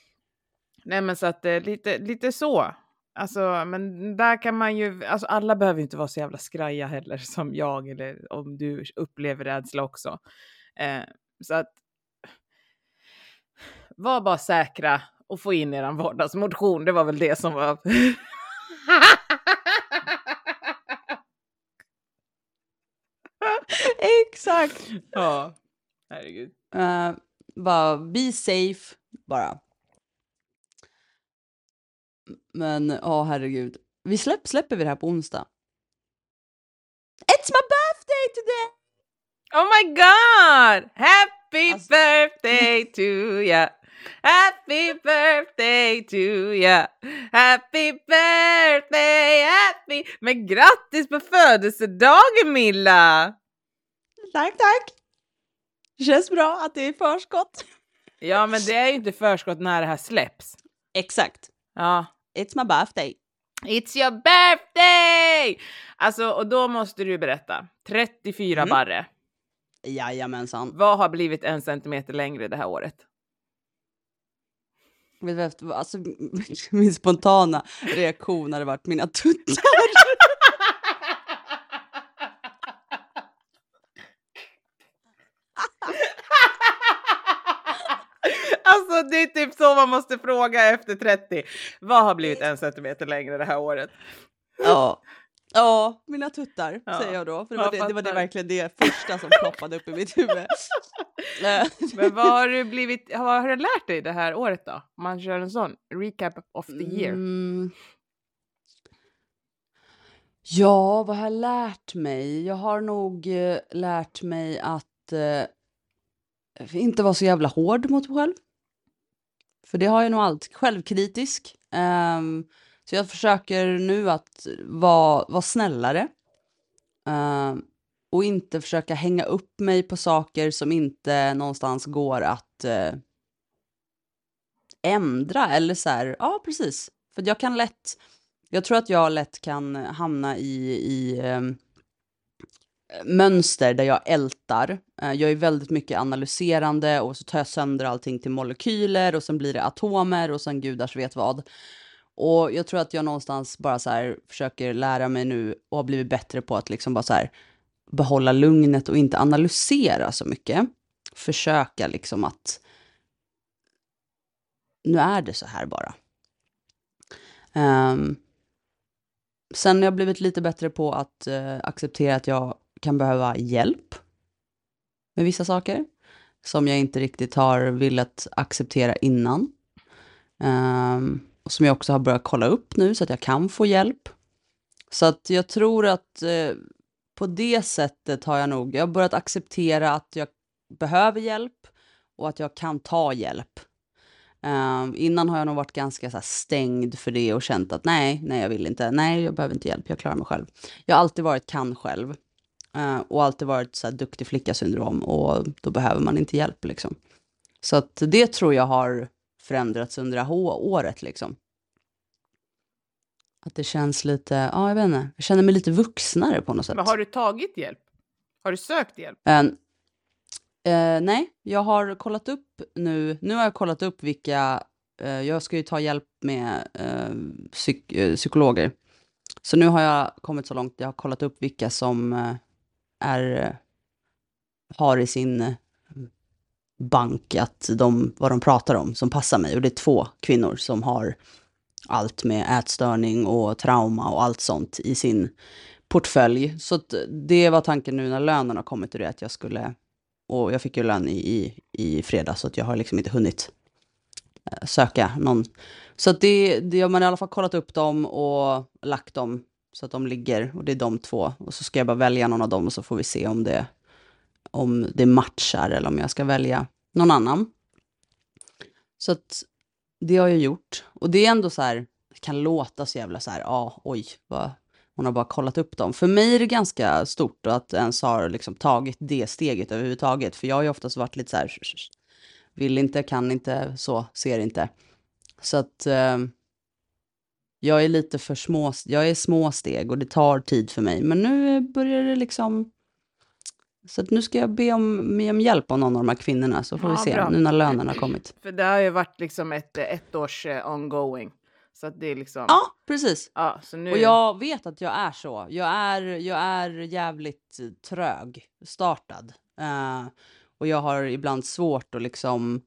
Nej, men så att eh, lite, lite så. Alltså, men där kan man ju, alltså alla behöver inte vara så jävla skraja heller som jag eller om du upplever rädsla också. Eh, så att var bara säkra och få in er vardagsmotion. Det var väl det som var... Exakt! Ja, herregud. Uh, bara be safe, bara. Men ja, oh, herregud. Vi släpp, släpper vi det här på onsdag? It's my birthday today! Oh my god! Happy alltså... birthday to ya! Happy birthday to ya! Happy birthday, happy... Men grattis på födelsedagen Milla! Tack, tack! Det känns bra att det är förskott. Ja, men det är ju inte förskott när det här släpps. Exakt. Ja. It's my birthday. It's your birthday! Alltså, och då måste du berätta. 34 mm. barre. Jajamensan. Vad har blivit en centimeter längre det här året? Alltså, min spontana reaktion hade varit mina tuttar. alltså det är typ så man måste fråga efter 30. Vad har blivit en centimeter längre det här året? Ja, Ja, mina tuttar ja. säger jag då. För det var, det, det var det verkligen det första som ploppade upp i mitt huvud. Men vad har du blivit, vad har du lärt dig det här året då? Om man kör en sån recap of the year. Mm. Ja, vad har jag lärt mig? Jag har nog eh, lärt mig att eh, inte vara så jävla hård mot mig själv. För det har jag nog alltid, självkritisk. Um, så jag försöker nu att vara, vara snällare. Um, och inte försöka hänga upp mig på saker som inte någonstans går att uh, ändra. Eller så här, ja precis. För jag kan lätt, jag tror att jag lätt kan hamna i, i um, mönster där jag ältar. Eh, jag är väldigt mycket analyserande och så tar jag sönder allting till molekyler och sen blir det atomer och sen gudars vet vad. Och jag tror att jag någonstans bara så här försöker lära mig nu och har blivit bättre på att liksom bara så här behålla lugnet och inte analysera så mycket. Försöka liksom att nu är det så här bara. Um, sen har jag blivit lite bättre på att uh, acceptera att jag kan behöva hjälp med vissa saker som jag inte riktigt har velat acceptera innan. Um, som jag också har börjat kolla upp nu så att jag kan få hjälp. Så att jag tror att eh, på det sättet har jag nog, jag har börjat acceptera att jag behöver hjälp och att jag kan ta hjälp. Um, innan har jag nog varit ganska så här, stängd för det och känt att nej, nej jag vill inte, nej jag behöver inte hjälp, jag klarar mig själv. Jag har alltid varit kan själv och alltid varit så här, duktig flicka syndrom och då behöver man inte hjälp liksom. Så att det tror jag har förändrats under året liksom. Att det känns lite, ja jag vet inte, jag känner mig lite vuxnare på något sätt. Men har du tagit hjälp? Har du sökt hjälp? Uh, uh, nej, jag har kollat upp nu, nu har jag kollat upp vilka, uh, jag ska ju ta hjälp med eh, psyk psykologer. Så nu har jag kommit så långt, jag har kollat upp vilka som är, har i sin bank att de, vad de pratar om som passar mig. Och det är två kvinnor som har allt med ätstörning och trauma och allt sånt i sin portfölj. Så det var tanken nu när lönen har kommit och det att jag skulle, och jag fick ju lön i, i, i fredag så att jag har liksom inte hunnit eh, söka någon. Så att det, det, man har i alla fall kollat upp dem och lagt dem så att de ligger och det är de två. Och så ska jag bara välja någon av dem och så får vi se om det, om det matchar eller om jag ska välja någon annan. Så att det har jag gjort. Och det är ändå så här, det kan låta så jävla så här, ja, ah, oj, vad, hon har bara kollat upp dem. För mig är det ganska stort att ens har liksom tagit det steget överhuvudtaget. För jag har ju oftast varit lite så här, vill inte, kan inte, så, ser inte. Så att eh, jag är lite för små, jag är små steg och det tar tid för mig. Men nu börjar det liksom, så nu ska jag be om, be om hjälp av någon av de här kvinnorna, så får ja, vi se bra. nu när lönen har kommit. För det har ju varit liksom ett, ett års uh, ongoing. Så att det är liksom... Ja, precis. Ja, så nu... Och jag vet att jag är så. Jag är, jag är jävligt trög startad. Uh, och jag har ibland svårt att liksom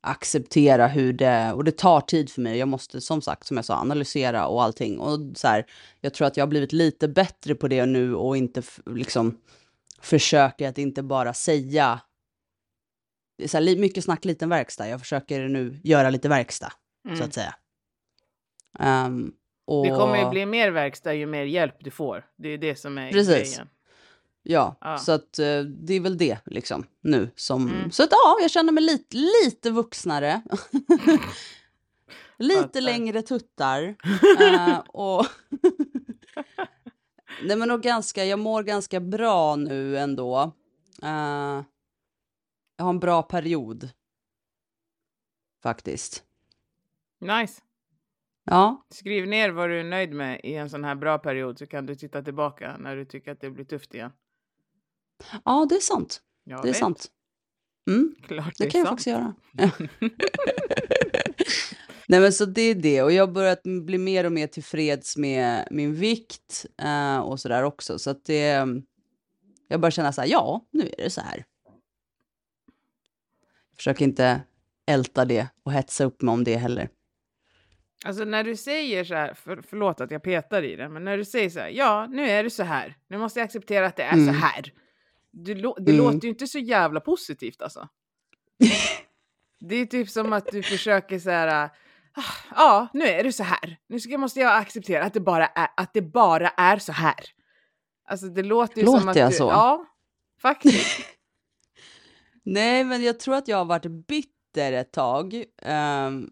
acceptera hur det, och det tar tid för mig. Jag måste som sagt, som jag sa, analysera och allting. Och så här, jag tror att jag har blivit lite bättre på det nu och inte liksom försöker att inte bara säga så här, mycket snack, liten verkstad. Jag försöker nu göra lite verkstad, mm. så att säga. Um, och... Det kommer ju bli mer verkstad ju mer hjälp du får. Det är det som är Precis. grejen. Ja, ja, så att uh, det är väl det liksom nu som... Mm. Så att ja, jag känner mig lite, lite vuxnare. lite längre tuttar. uh, och Nej men och ganska, jag mår ganska bra nu ändå. Uh, jag har en bra period. Faktiskt. Nice. Ja. Skriv ner vad du är nöjd med i en sån här bra period så kan du titta tillbaka när du tycker att det blir tufft igen. Ja, det är sant. Jag det är vet. sant. Mm, Klart det är kan jag faktiskt göra. Nej men så det är det och jag har börjat bli mer och mer tillfreds med min vikt eh, och sådär också. Så att det, jag börjar känna så här, ja nu är det så här. Försök inte älta det och hetsa upp mig om det heller. Alltså när du säger så här, för, förlåt att jag petar i det, men när du säger så här, ja nu är det så här, nu måste jag acceptera att det är så Mm. här. Du, det Mm. låter ju inte så jävla positivt alltså. det är typ som att du försöker så här, ah, ja nu är det så här, nu ska, måste jag acceptera att det bara är, att det bara är så här. Alltså det låter ju som Låter att jag du, så? Ja, faktiskt. Nej, men jag tror att jag har varit bitter ett tag. Ehm,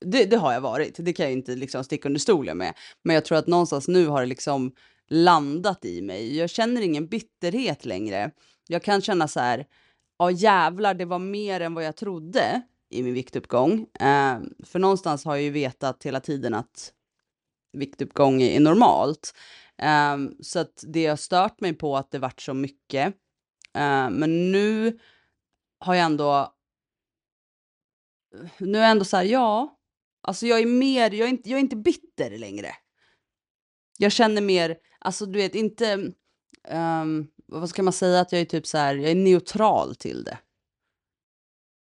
det, det har jag varit, det kan jag inte liksom sticka under stolen med. Men jag tror att någonstans nu har det liksom landat i mig. Jag känner ingen bitterhet längre. Jag kan känna så här, ja jävlar, det var mer än vad jag trodde i min viktuppgång. Eh, för någonstans har jag ju vetat hela tiden att viktuppgång är normalt. Eh, så att det har stört mig på att det vart så mycket. Eh, men nu har jag ändå... Nu är jag ändå så här, ja. Alltså jag är mer, jag är inte, jag är inte bitter längre. Jag känner mer, alltså du vet inte, um, vad ska man säga att jag är typ så här, jag är neutral till det.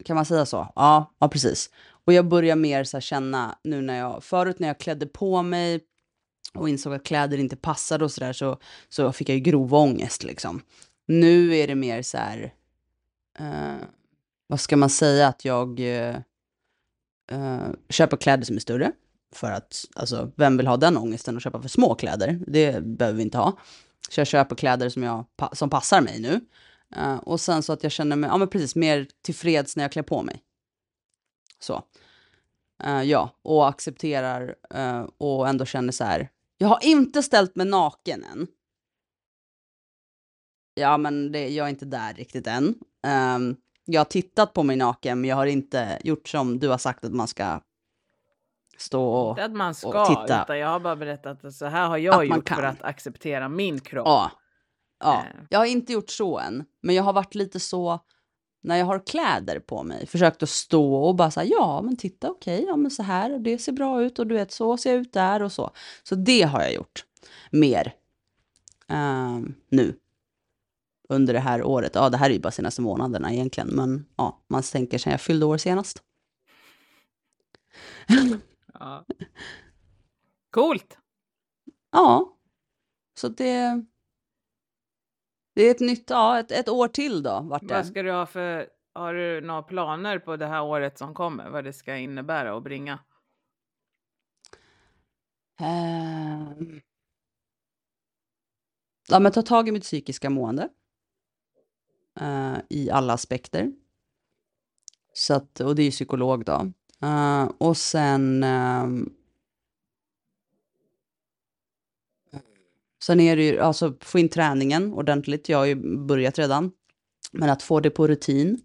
Kan man säga så? Ja, ja precis. Och jag börjar mer så här känna nu när jag, förut när jag klädde på mig och insåg att kläder inte passade och sådär så, så fick jag ju grov ångest liksom. Nu är det mer så här, uh, vad ska man säga, att jag uh, köper kläder som är större. För att, alltså, vem vill ha den ångesten och köpa för små kläder? Det behöver vi inte ha. Så jag köper kläder som, jag, som passar mig nu. Uh, och sen så att jag känner mig, ja men precis, mer tillfreds när jag klär på mig. Så. Uh, ja, och accepterar uh, och ändå känner så här, jag har inte ställt mig naken än. Ja, men det, jag är inte där riktigt än. Ehm, jag har tittat på mig naken, men jag har inte gjort som du har sagt att man ska stå och... Inte att man ska, titta. utan jag har bara berättat att så här har Att jag man gjort för att acceptera min kropp. Ja. ja. Eh. Jag har inte gjort så än, men jag har varit lite så när jag har kläder på mig, försökt att stå och bara säga ja, men titta, okej, ja, men så här, det ser bra ut och du vet, så ser jag ut där och så. Så det har jag gjort mer ehm, nu under det här året. Ja, det här är ju bara senaste månaderna egentligen, men ja, man tänker sen jag fyllde år senast. Ja. Coolt! Ja, så det. Det är ett nytt, ja, ett, ett år till då, vart det. Vad ska du ha för, har du några planer på det här året som kommer? Vad det ska innebära och bringa? Ehm. Ja, men ta tag i mitt psykiska mående. eh, I alla aspekter. Så att, och det är ju psykolog då. Uh, och sen... ehm, sen är det ju, alltså få in träningen ordentligt. Jag har ju börjat redan. Men att få det på rutin.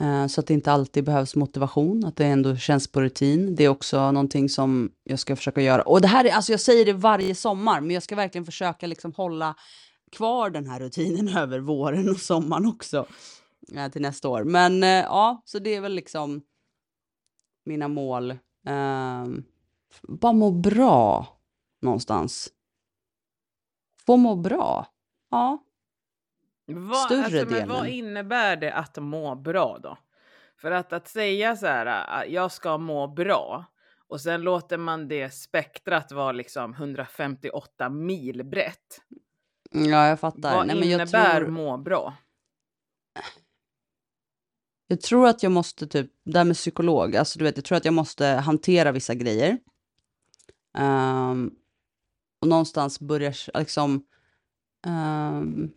Eh, så att det inte alltid behövs motivation, att det ändå känns på rutin. Det är också någonting som jag ska försöka göra. Och det här är, alltså jag säger det varje sommar, men jag ska verkligen försöka liksom hålla kvar den här rutinen över våren och sommaren också. Eh, till nästa år. Men ja, så det är väl liksom mina mål. Ehm, bara må bra någonstans. Få må bra. Ja. Vad, Större alltså, men vad delen. innebär det att må bra då? För att, att säga så här, att jag ska må bra och sen låter man det spektrat vara liksom 158 mil brett. Ja, jag fattar. Vad Nej, men jag innebär tror... må bra? Jag tror att jag måste typ, det här med psykolog, alltså du vet, jag tror att jag måste hantera vissa grejer. Um, och någonstans börja liksom um,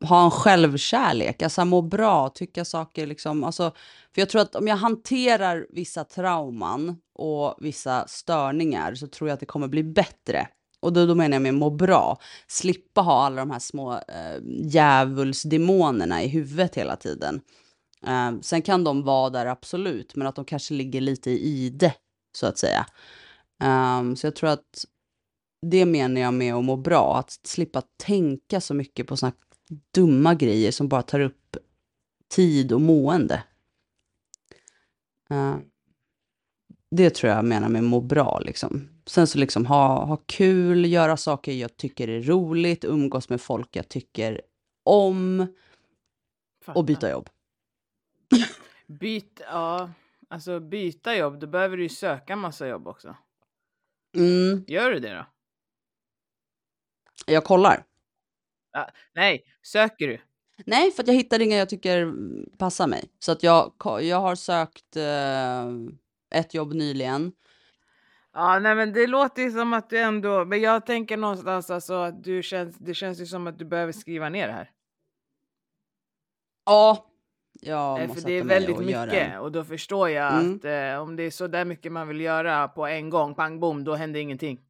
ha en självkärlek, alltså må bra, tycka saker liksom, alltså, för jag tror att om jag hanterar vissa trauman och vissa störningar så tror jag att det kommer bli bättre. Och då, då menar jag med må bra. Slippa ha alla de här små eh, djävulsdemonerna i huvudet hela tiden. Eh, sen kan de vara där absolut, men att de kanske ligger lite i det, så att säga. Um, så jag tror att det menar jag med att må bra, att slippa tänka så mycket på såna dumma grejer som bara tar upp tid och mående. Uh, det tror jag menar med må bra liksom. Sen så liksom ha, ha kul, göra saker jag tycker är roligt, umgås med folk jag tycker om Fattar. och byta jobb. Byt, ja, alltså byta jobb, då behöver du ju söka massa jobb också. Mm. Gör du det då? Jag kollar. Ah, nej, söker du? Nej, för jag hittar inga jag tycker passar mig. Så att jag, jag har sökt eh, ett jobb nyligen. Ja, nej men det låter ju som att du ändå, men jag tänker någonstans alltså att du känns, det känns ju som att du behöver skriva ner det här. Ja, jag eh, För det är väldigt mycket och då förstår jag mm. att eh, om det är så där mycket man vill göra på en gång, pang bom, då händer ingenting.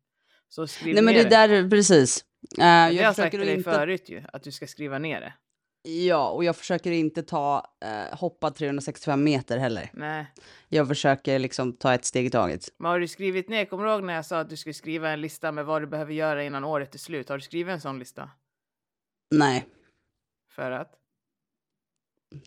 Så skriv Nej, ner men det är där, precis. Uh, jag, jag har sagt till dig inte... förut ju, att du ska skriva ner det. Ja, och jag försöker inte ta uh, hoppa 365 meter heller. Nej. Jag försöker liksom ta ett steg i taget. Men har du skrivit ner, kommer du ihåg när jag sa att du skulle skriva en lista med vad du behöver göra innan året är slut? Har du skrivit en sån lista? Nej. För att?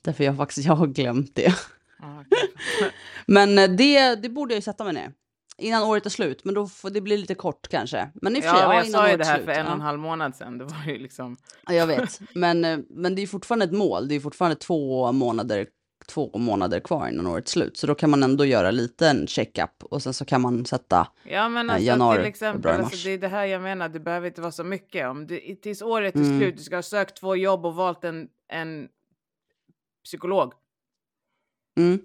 Därför jag faktiskt, jag har glömt det. Ah, okay. Men eh, det, det borde jag ju sätta mig ner. Innan året är slut, men då får det bli lite kort kanske. Men i och för sig, ja, jag sa ju det här slut, för en och en halv månad sedan. Det var ju liksom... Ja, jag vet. Men, eh, men det är fortfarande ett mål. Det är fortfarande två månader, två månader kvar innan året är slut. Så då kan man ändå göra en check-up och sen så kan man sätta ja, men eh, alltså, januari, till exempel, februari, mars. Alltså, det är det här jag menar, det behöver inte vara så mycket. Om det, tills året är mm. slut, du ska ha sökt två jobb och valt en, en psykolog. Mm.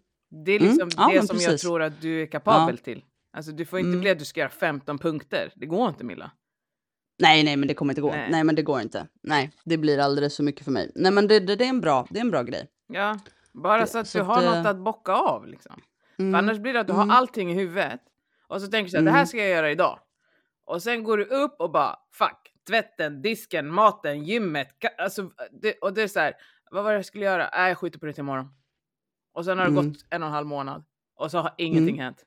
Det är liksom mm. det som precis. jag tror att du är kapabel ja. till. Alltså du får inte mm. bli att du ska göra 15 punkter. Det går inte Milla. Nej, nej, men det kommer inte gå. Nej. nej. men det går inte. Nej, det blir alldeles för mycket för mig. Nej, men det, det, det är, en bra, det är en bra grej. Ja, bara det, så att så du har att, något att bocka av liksom. Mm. För annars blir det att du har mm. allting i huvudet och så tänker du här, det här mm. ska jag göra idag. Och sen går du upp och bara fuck, tvätten, disken, maten, gymmet. Alltså, det, och det är så här, vad var det jag skulle göra? Äh, jag skjuter på det till imorgon. Och sen har det mm. gått en och en halv månad och så har ingenting mm. hänt.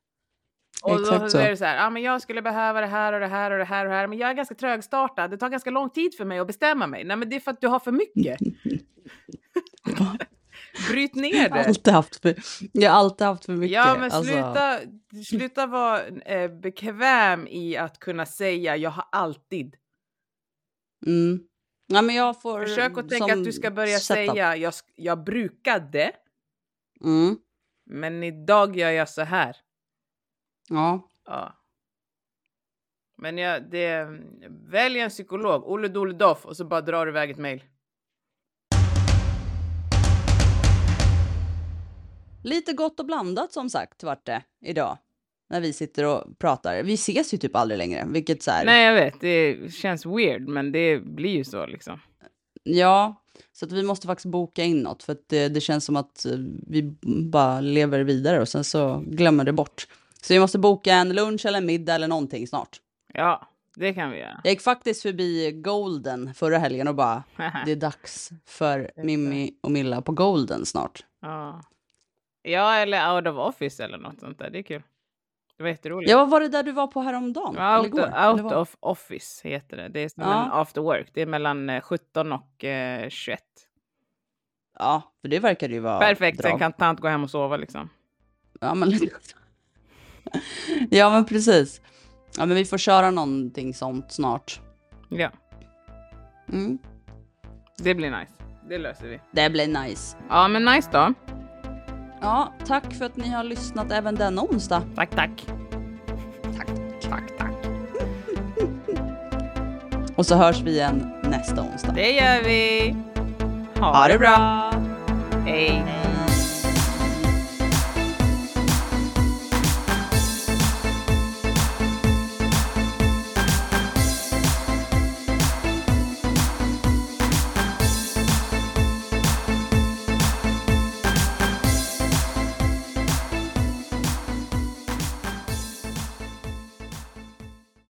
Och Exakt då så. är det så här, ah, men jag skulle behöva det här och det här och det här och det här, men jag är ganska trögstartad. Det tar ganska lång tid för mig att bestämma mig. Nej, men det är för att du har för mycket. Bryt ner det. Alltid haft för, jag har alltid haft för mycket. Ja, men alltså. sluta, sluta vara eh, bekväm i att kunna säga jag har alltid. Mm. Ja, men jag får, Försök att tänka att du ska börja setup. säga jag, jag brukade. Mm. Men idag gör jag så här. Ja. ja. Men ja, det, välj en psykolog, Olle Dole Doff, och så bara drar du iväg ett mejl. Lite gott och blandat som sagt vart det idag. När vi sitter och pratar. Vi ses ju typ aldrig längre, vilket så här... Nej, jag vet. Det känns weird, men det blir ju så liksom. Ja, så att vi måste faktiskt boka in något för att det, det känns som att vi bara lever vidare och sen så glömmer det bort. Så vi måste boka en lunch eller en middag eller någonting snart. Ja, det kan vi göra. Jag gick faktiskt förbi Golden förra helgen och bara, det är dags för Mimmi och Milla på Golden snart. Ja. ja, eller Out of Office eller något sånt där. Det är kul. Det var jätteroligt. Ja, vad var det där du var på häromdagen? Out, igår, out of Office heter det. Det är som ja. en after work. Det är mellan 17 eh, och eh, 21. Ja, för det verkar ju vara Perfekt, sen kan tant gå hem och sova liksom. Ja, men ja, men precis. Ja, men vi får köra någonting sånt snart. Ja. Mm. Det blir nice. Det löser vi. Det blir nice. Ja, men nice då. Ja, tack för att ni har lyssnat även denna onsdag. Tack, tack. Tack, tack, tack. Och så hörs vi igen nästa onsdag. Det gör vi. Ha, ha det bra. Hej.